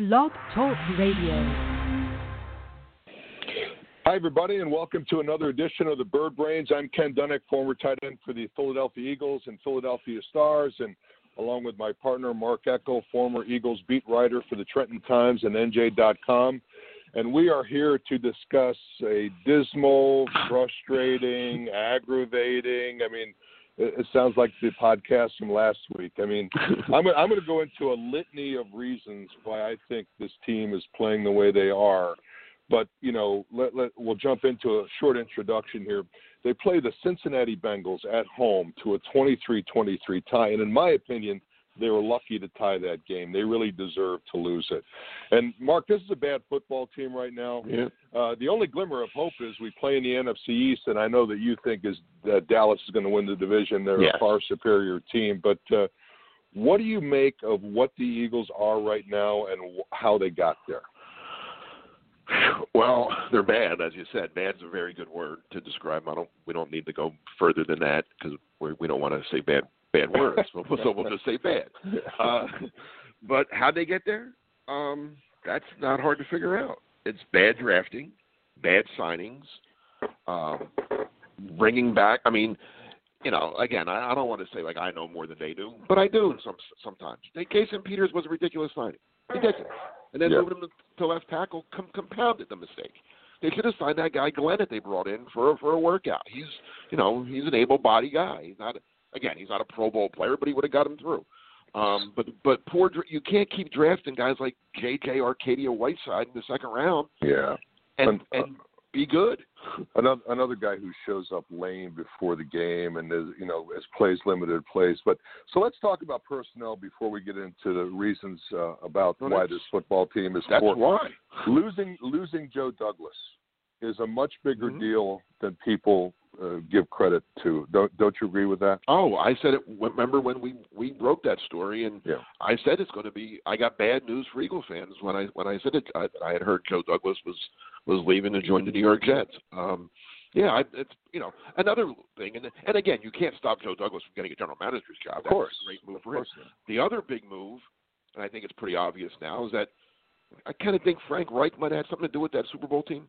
Blog Talk Radio. Hi, everybody, and welcome to another edition of the Bird Brains. I'm Ken Dunek, former tight end for the Philadelphia Eagles and Philadelphia Stars, and along with my partner Mark Eckel, former Eagles beat writer for the Trenton Times and NJ.com. And we are here to discuss a dismal, frustrating, aggravating, I mean, it sounds like the podcast from last week. I mean, I'm, I'm going to go into a litany of reasons why I think this team is playing the way they are. But you know, let, let, we'll jump into a short introduction here. They play the Cincinnati Bengals at home to a 23-23 tie, and in my opinion, they were lucky to tie that game. They really deserve to lose it. And Mark, this is a bad football team right now. Yeah. Uh, the only glimmer of hope is we play in the NFC East, and I know that you think is that Dallas is going to win the division. They're Yes. a far superior team, but uh, what do you make of what the Eagles are right now and how they got there? Well, they're bad, as you said. Bad's a very good word to describe. I don't. We don't need to go further than that because we don't want to say bad bad words. so, so we'll just say bad. Uh, but how they get there? Um, that's not hard to figure out. It's bad drafting, bad signings, um, bringing back. I mean, you know, again, I, I don't want to say like I know more than they do, but I do some sometimes. They, Jason Peters was a ridiculous signing, ridiculous, and then Yeah. moving him to left tackle com- compounded the mistake. They should have signed that guy Glenn that they brought in for for a workout. He's you know he's an able-bodied guy. He's not again he's not a Pro Bowl player, but he would have got him through. Um, but but poor you can't keep drafting guys like J.J. Arcega-Whiteside in the second round Yeah. and And, uh, and be good. Another another guy who shows up lame before the game and is you know is plays limited plays. But so let's talk about personnel before we get into the reasons uh, about Well, why this football team is That's poor. why. losing losing Joe Douglas is a much bigger Mhm. deal than people uh, give credit to. Don't don't you agree with that? Oh, I said it. Remember when we we broke that story, and Yeah. I said it's going to be. I got bad news for Eagle fans when I when I said it. I, I had heard Joe Douglas was was leaving to join the New York Jets. Um, yeah, I, it's you know another thing, and and again, you can't stop Joe Douglas from getting a general manager's job. Of That's course. a great move for him. The other big move, and I think it's pretty obvious now, is that I kind of think Frank Reich might have had something to do with that Super Bowl team.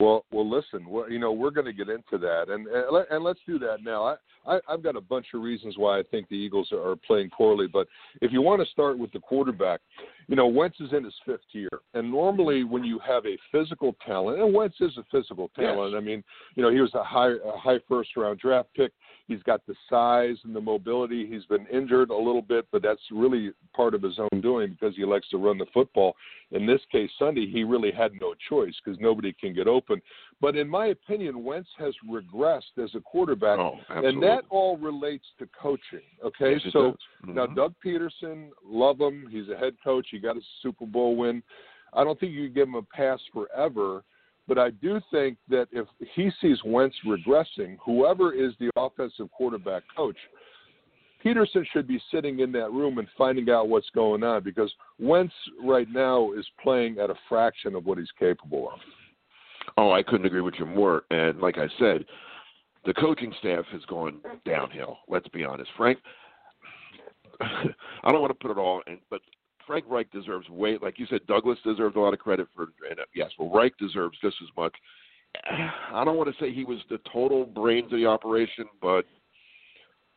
Well, well, listen. Well, you know, we're going to get into that, and and, let, and let's do that now. I, I I've got a bunch of reasons why I think the Eagles are playing poorly, but if you want to start with the quarterback, you know, Wentz is in his fifth year, and normally mm-hmm. when you have a physical talent, and Wentz is a physical talent. I mean, you know, he was a high a high first round draft pick. He's got the size and the mobility. He's been injured a little bit, but that's really part of his own doing because he likes to run the football. In this case, Sunday, he really had no choice because nobody can get open. But in my opinion, Wentz has regressed as a quarterback, Oh, and that all relates to coaching. Okay, Yes, so does. Mm-hmm. now. Doug Pederson, love him. He's a head coach. He got a Super Bowl win. I don't think you can give him a pass forever. But I do think that if he sees Wentz regressing, whoever is the offensive quarterback coach, Pederson should be sitting in that room and finding out what's going on because Wentz right now is playing at a fraction of what he's capable of. Oh, I couldn't agree with you more. And like I said, the coaching staff has gone downhill. Let's be honest, Frank. I don't want to put it all in, but Frank Reich deserves way, like you said, Douglas deserves a lot of credit for. And uh, yes, well, Reich deserves just as much. I don't want to say he was the total brains of the operation, but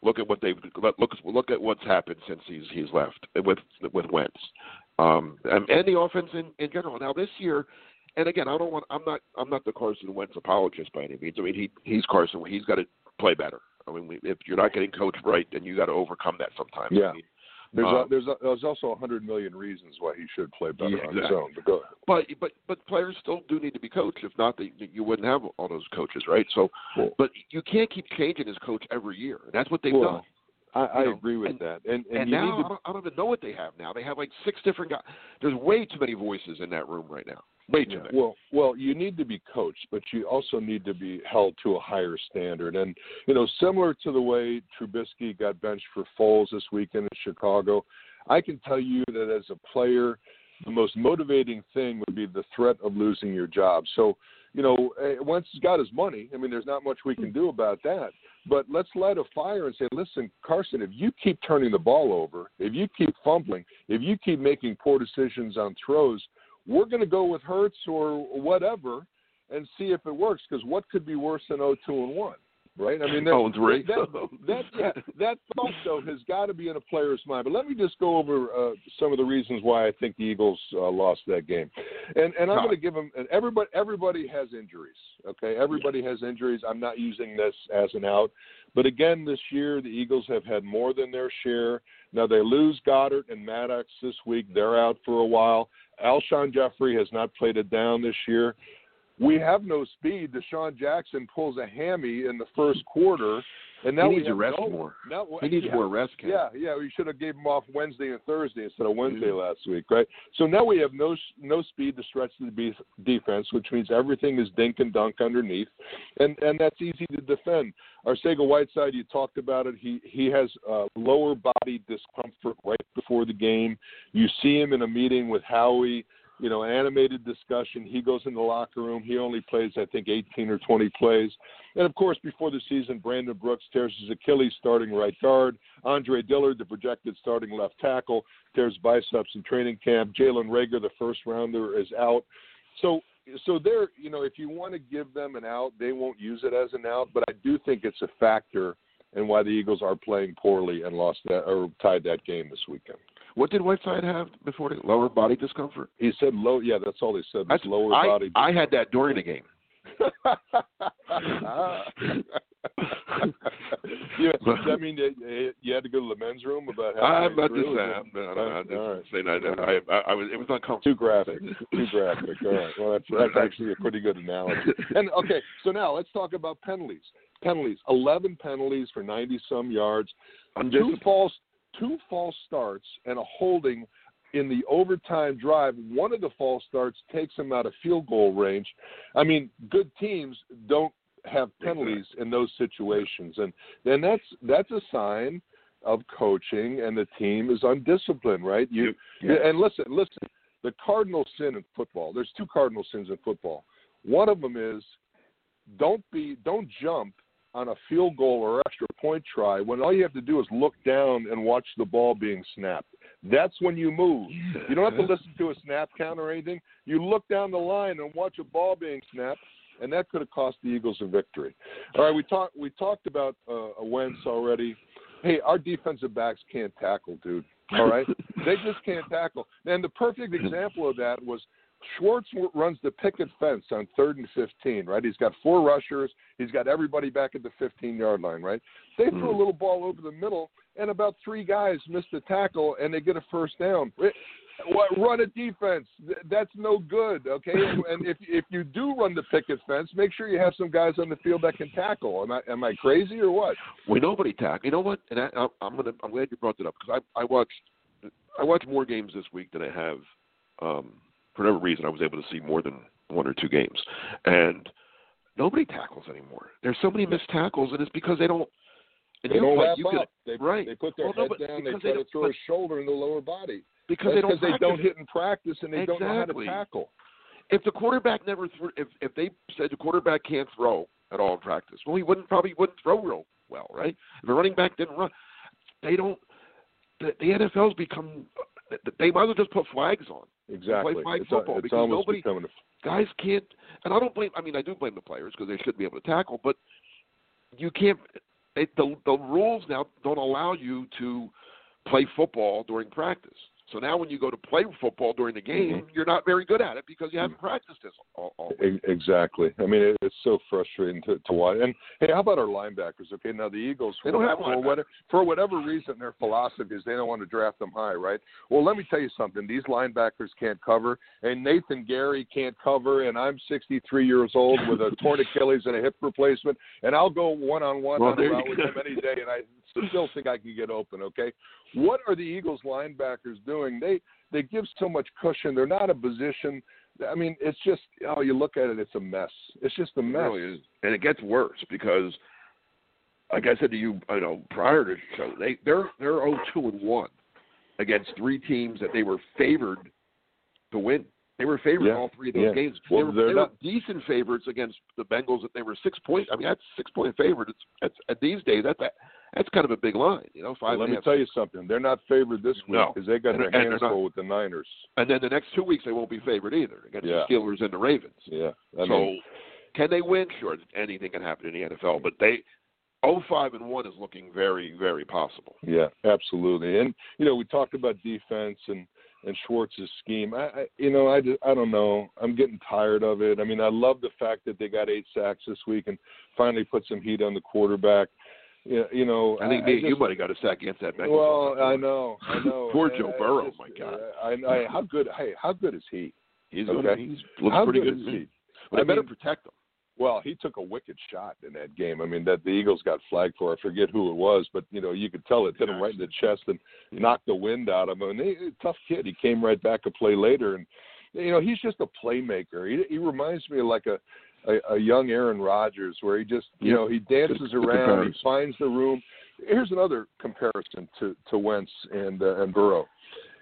look at what they've look look at what's happened since he's he's left with with Wentz, um, and, and the offense in, in general. Now this year, and again, I don't want. I'm not. I'm not the Carson Wentz apologist by any means. I mean, he he's Carson. He's got to play better. I mean, if you're not getting coached right, then you got to overcome that sometimes. Yeah. I mean, There's Uh, a, there's a, there's also a hundred million reasons why he should play better Yeah, on his own. But go ahead. but but but players still do need to be coached. If not, they, you wouldn't have all those coaches, right? So, but you can't keep changing his coach every year. That's what they've Well, done. I, I know, agree with and- that. And and, And, you now need I, don't, I don't even know what they have now. They have like six different guys. There's way too many voices in that room right now. Way too Yeah, many. Well, well, you need to be coached, but you also need to be held to a higher standard. And you know, similar to the way Trubisky got benched for Foles this weekend in Chicago, I can tell you that as a player, the most motivating thing would be the threat of losing your job. So, you know, eh, once he's got his money. I mean, there's not much we can do about that. But let's light a fire and say, listen, Carson, if you keep turning the ball over, if you keep fumbling, if you keep making poor decisions on throws, we're going to go with Hurts or whatever and see if it works. Because what could be worse than 0 2 and 1? Right? I mean, that, oh, that, that, that, yeah, that thought though has got to be in a player's mind. But let me just go over uh, some of the reasons why I think the Eagles uh, lost that game, and and I'm going to give them. And everybody everybody has injuries. Okay, everybody has injuries. I'm not using this as an out, but again, this year the Eagles have had more than their share. Now they lose Goedert and Maddox this week. They're out for a while. Alshon Jeffery has not played it down this year we have no speed. DeSean Jackson pulls a hammy in the first quarter, and now he needs to rest no, more. Now, he needs yeah, more rest. Ken. Yeah, yeah. We should have gave him off Wednesday and Thursday instead of Wednesday mm-hmm. last week, right? So now we have no no speed to stretch the defense, which means everything is dink and dunk underneath, and and that's easy to defend. Arcega-Whiteside, you talked about it. He he has uh, lower body discomfort right before the game. You see him in a meeting with Howie you know, animated discussion. He goes in the locker room. He only plays, I think, 18 or 20 plays. And of course, before the season, Brandon Brooks tears his Achilles starting right guard. Andre Dillard, the projected starting left tackle, tears biceps in training camp. Jalen Reagor, the first rounder, is out. So, so there, you know, if you want to give them an out, they won't use it as an out. But I do think it's a factor in why the Eagles are playing poorly and lost that or tied that game this weekend. What did Whiteside have before the lower body discomfort? He said low. Yeah, that's all he said. That's lower I, body. I had that during the game. yeah, does that mean uh, you had to go to the men's room about how? I'm not just saying. No, no, I'm just right. saying I, I, I, I was. It was uncomfortable. Too graphic. Too graphic. All right. Well, that's that's actually a pretty good analogy. And okay, so now let's talk about penalties. Penalties. Eleven penalties for ninety some yards. I'm two false two false starts and a holding in the overtime drive. One of the false starts takes them out of field goal range. I mean, good teams don't have penalties in those situations, and then that's that's a sign of coaching, and the team is undisciplined, right? You yeah. and listen, listen. The cardinal sin in football. There's two cardinal sins in football. One of them is don't be don't jump on a field goal or extra point try when all you have to do is look down and watch the ball being snapped. That's when you move. You don't have to listen to a snap count or anything. You look down the line and watch a ball being snapped, and that could have cost the Eagles a victory. All right, we talked we talked about uh, a Wentz already. Hey, our defensive backs can't tackle, dude. All right, they just can't tackle. And the perfect example of that was Schwartz runs the picket fence on third and 15, right? He's got four rushers. He's got everybody back at the 15 yard line, right? They throw a hmm. little ball over the middle, and about three guys miss the tackle, and they get a first down. What run a defense? That's no good, okay? and if if you do run the picket fence, make sure you have some guys on the field that can tackle. Am I am I crazy or what? We nobody tackle. You know what? And I, I'm gonna I'm glad you brought that up because I I watched I watched more games this week than I have um, for whatever reason, I was able to see more than one or two games, and nobody tackles anymore. There's so many missed tackles, and it's because they don't. And they don't wrap you up. Could, they, right. they put their well, head no, down. They they try to throw but, a shoulder in the lower body. Because That's they don't. They don't hit in practice, and they exactly. don't know how to tackle. If the quarterback never threw, if if they said the quarterback can't throw at all in practice, well, he wouldn't probably wouldn't throw real well, right? If a running back didn't run, they don't. The, the NFL's become. They might as well just put flags on. Exactly. Play flag it's football a, it's because nobody a... guys can't. And I don't blame. I mean, I do blame the players because they should be able to tackle, but you can't. It, the the rules now don't allow you to play football during practice. So now when you go to play football during the game, mm-hmm. you're not very good at it because you haven't practiced this all, all Exactly. I mean, it, it's so frustrating to, to watch. And hey, how about our linebackers? Okay, now the Eagles, they don't have for, whatever, for whatever reason, their philosophy is they don't want to draft them high, right? Well, let me tell you something. These linebackers can't cover, and Nathan Gerry can't cover, and I'm 63 years old with a torn Achilles and a hip replacement, and I'll go one on one on a route with him any day, and I still think I can get open. Okay, what are the Eagles linebackers doing? They they give so much cushion. They're not a position. I mean, it's just oh, you look at it, it's a mess. It's just a mess. It really is. and it gets worse because, like I said to you, I know prior to the show, they they're they're 0 2 and one against three teams that they were favored to win. They were favored Yeah. in all three of those Yeah. games. Well, they were, they're they not- were decent favorites against the Bengals. That they were six point. I mean, that's six point favorite. It's, that's at these days. That's that, that's kind of a big line. You know, five. Well, let me tell you something. They're not favored this week No. because they got And- their and hands full with the Niners. And then the next two weeks they won't be favored either against Yeah. the Steelers and the Ravens. Yeah. I so mean, can they win? Sure, anything can happen in the NFL. But they, oh five and one is looking very, very possible. yeah, absolutely. And you know, we talked about defense and and Schwartz's scheme. I, I you know, I just, I don't know. I'm getting tired of it. I mean, I love the fact that they got eight sacks this week and finally put some heat on the quarterback. Yeah, you know, I think I, me, I you just, might have got a sack against that Bengals. Well. I know, I know. Poor Joe I Burrow, just- my God. Uh, I, I, how good? Hey, how good is he? He's Okay. He's looks how pretty good good. to he? But I I better mean- protect him. Well, he took a wicked shot in that game. I mean, that the Eagles got flagged for. I forget who it was, but you know, you could tell it hit him right in the chest and knocked the wind out of him. And he, tough kid. He came right back a play later, and you know, he's just a playmaker. He, he reminds me of like a, a a young Aaron Rodgers, where he just you know he dances around, he finds the room. Here's another comparison to to Wentz and uh, and Burrow.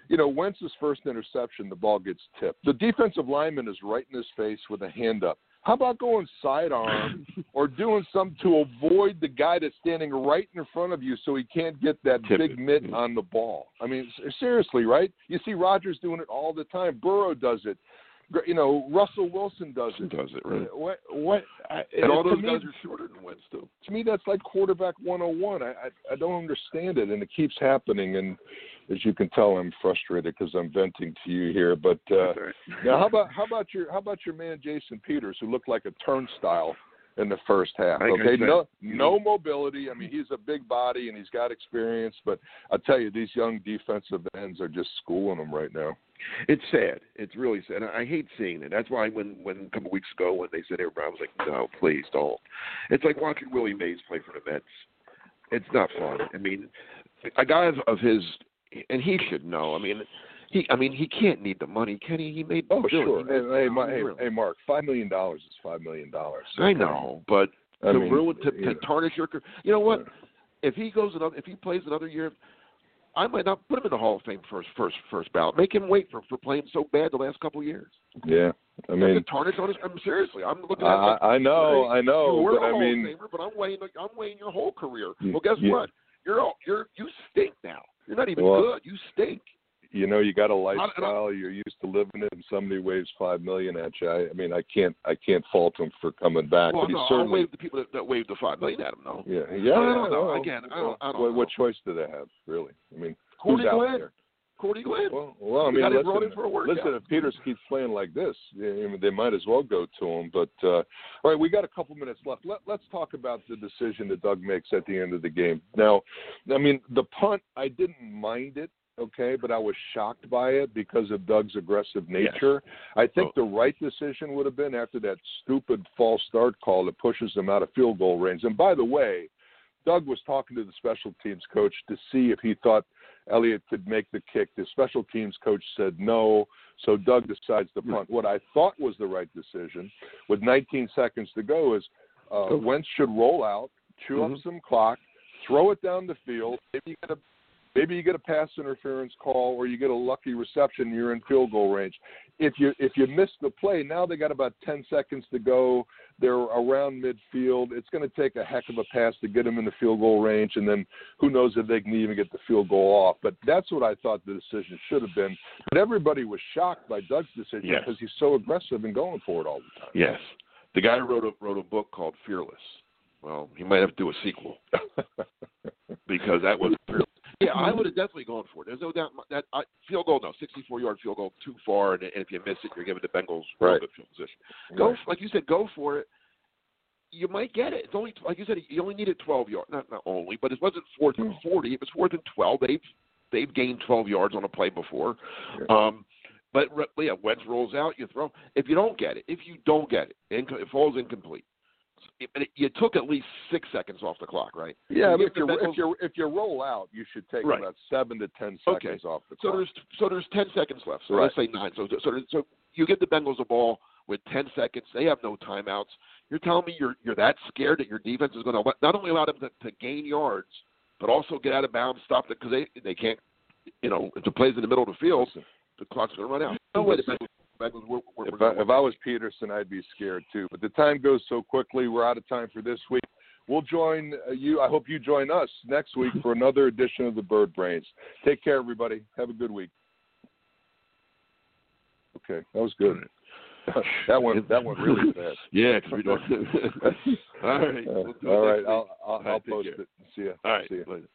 You know, Wentz's first interception, the ball gets tipped. The defensive lineman is right in his face with a hand up. How about going sidearm or doing something to avoid the guy that's standing right in front of you so he can't get that Tip big it. mitt on the ball? I mean, seriously, right? You see Rodgers doing it all the time. Burrow does it. You know, Russell Wilson does He it. does it right. What? What? I, And all those me, guys are shorter than Wentz too. to me that's like quarterback 101 I, I i don't understand it and it keeps happening and as you can tell i'm frustrated because i'm venting to you here but uh right. now how about how about your how about your man jason peters who looked like a turnstile in the first half Like okay no no mobility i mean he's a big body and he's got experience but i tell you these young defensive ends are just schooling them right now It's sad. It's really sad. I hate seeing it. That's why when when a couple of weeks ago when they said everybody I was like, no, please don't. It's like watching Willie Mays play for the Mets. It's not fun. I mean, a guy of, of his and he should know. I mean, he I mean he can't need the money, can he? He made oh sure made- hey, my, hey, really. hey mark five million dollars is five million dollars I know, but I to mean, ruin to, to tarnish your career. You know what? If he goes another, if he plays another year, I might not put him in the Hall of Fame first, first, first ballot. Make him wait for for playing so bad the last couple of years. yeah i mean a tarnish on his. I'm seriously. I'm looking at. I, I know, I you know, were but a I Hall mean, of Famer, but I'm weighing. I'm weighing your whole career. Well, guess you- what? You're all, you're you stink now. You're not even Well, good. You stink. You know, you got a lifestyle. You're used to living it, and somebody waves five million at you. I, I mean, I can't, I can't fault him for coming back. Well, but he no, I'll certainly, wave the people that, that waved the five million at him. No. yeah, yeah. I don't know. Again, I don't- I don't what, what choice do they have, really? I mean, Cordy who's out Glenn. there? Cordy Glenn. Well, well, I mean, guy they brought listen, in for a workout. listen. If Peters keeps playing like this, they might as well go to him. But uh, all right, we got a couple minutes left. Let, let's talk about the decision that Doug makes at the end of the game. Now, I mean, the punt, I didn't mind it. Okay, but I was shocked by it because of Doug's aggressive nature. I think the right decision would have been after that stupid false start call that pushes them out of field goal range. And by the way, Doug was talking to the special teams coach to see if he thought Elliott could make the kick. The special teams coach said no, so Doug decides to punt. What I thought was the right decision, with 19 seconds to go, is uh, Wentz should roll out, chew up Mhm. some clock, throw it down the field. Maybe you get a maybe you get a pass interference call, or you get a lucky reception. You're in field goal range. If you if you miss the play, now they got about 10 seconds to go. They're around midfield. It's going to take a heck of a pass to get them in the field goal range, and then who knows if they can even get the field goal off. But that's what I thought the decision should have been. But everybody was shocked by Doug's decision Yes. because he's so aggressive and going for it all the time. Yes. The guy wrote a wrote a book called Fearless. Well, he might have to do a sequel because that was fearless. Yeah, I would have definitely gone for it. There's no doubt that I, field goal, no, 64 yard field goal, too far, and, and if you miss it, you're giving the Bengals real Right. good field position. Go, Right. like you said, go for it. You might get it. It's only like you said, you only needed 12 yards. Not not only, but it wasn't fourth and 40. It was fourth and 12. They've they've gained 12 yards on a play before. Um, but yeah, Wentz rolls out, you throw. If you don't get it, if you don't get it, it falls incomplete. It, but it, you took at least six seconds off the clock, right? Yeah, if you if you if you roll out, you should take Right. about seven to ten Okay. seconds off the clock. So there's so there's ten seconds left. So Right. let's say nine. So so so you give the Bengals a ball with ten seconds. They have no timeouts. You're telling me you're you're that scared that your defense is going to not only allow them to, to gain yards, but also get out of bounds, stop it because they they can't. You know, if the play's in the middle of the field, the clock's going to run out. No way the Bengals Bengals. We're, we're, if, I, if I was Pederson, I'd be scared too. But the time goes so quickly. We're out of time for this week. We'll join uh, you. I hope you join us next week for another edition of the Bird Brains. Take care, everybody. Have a good week. Okay, that was good. that one that went really fast. yeah, because we don't. all right. We'll do all right, I'll. I'll, right, I'll post it. See ya. All right. See ya. later.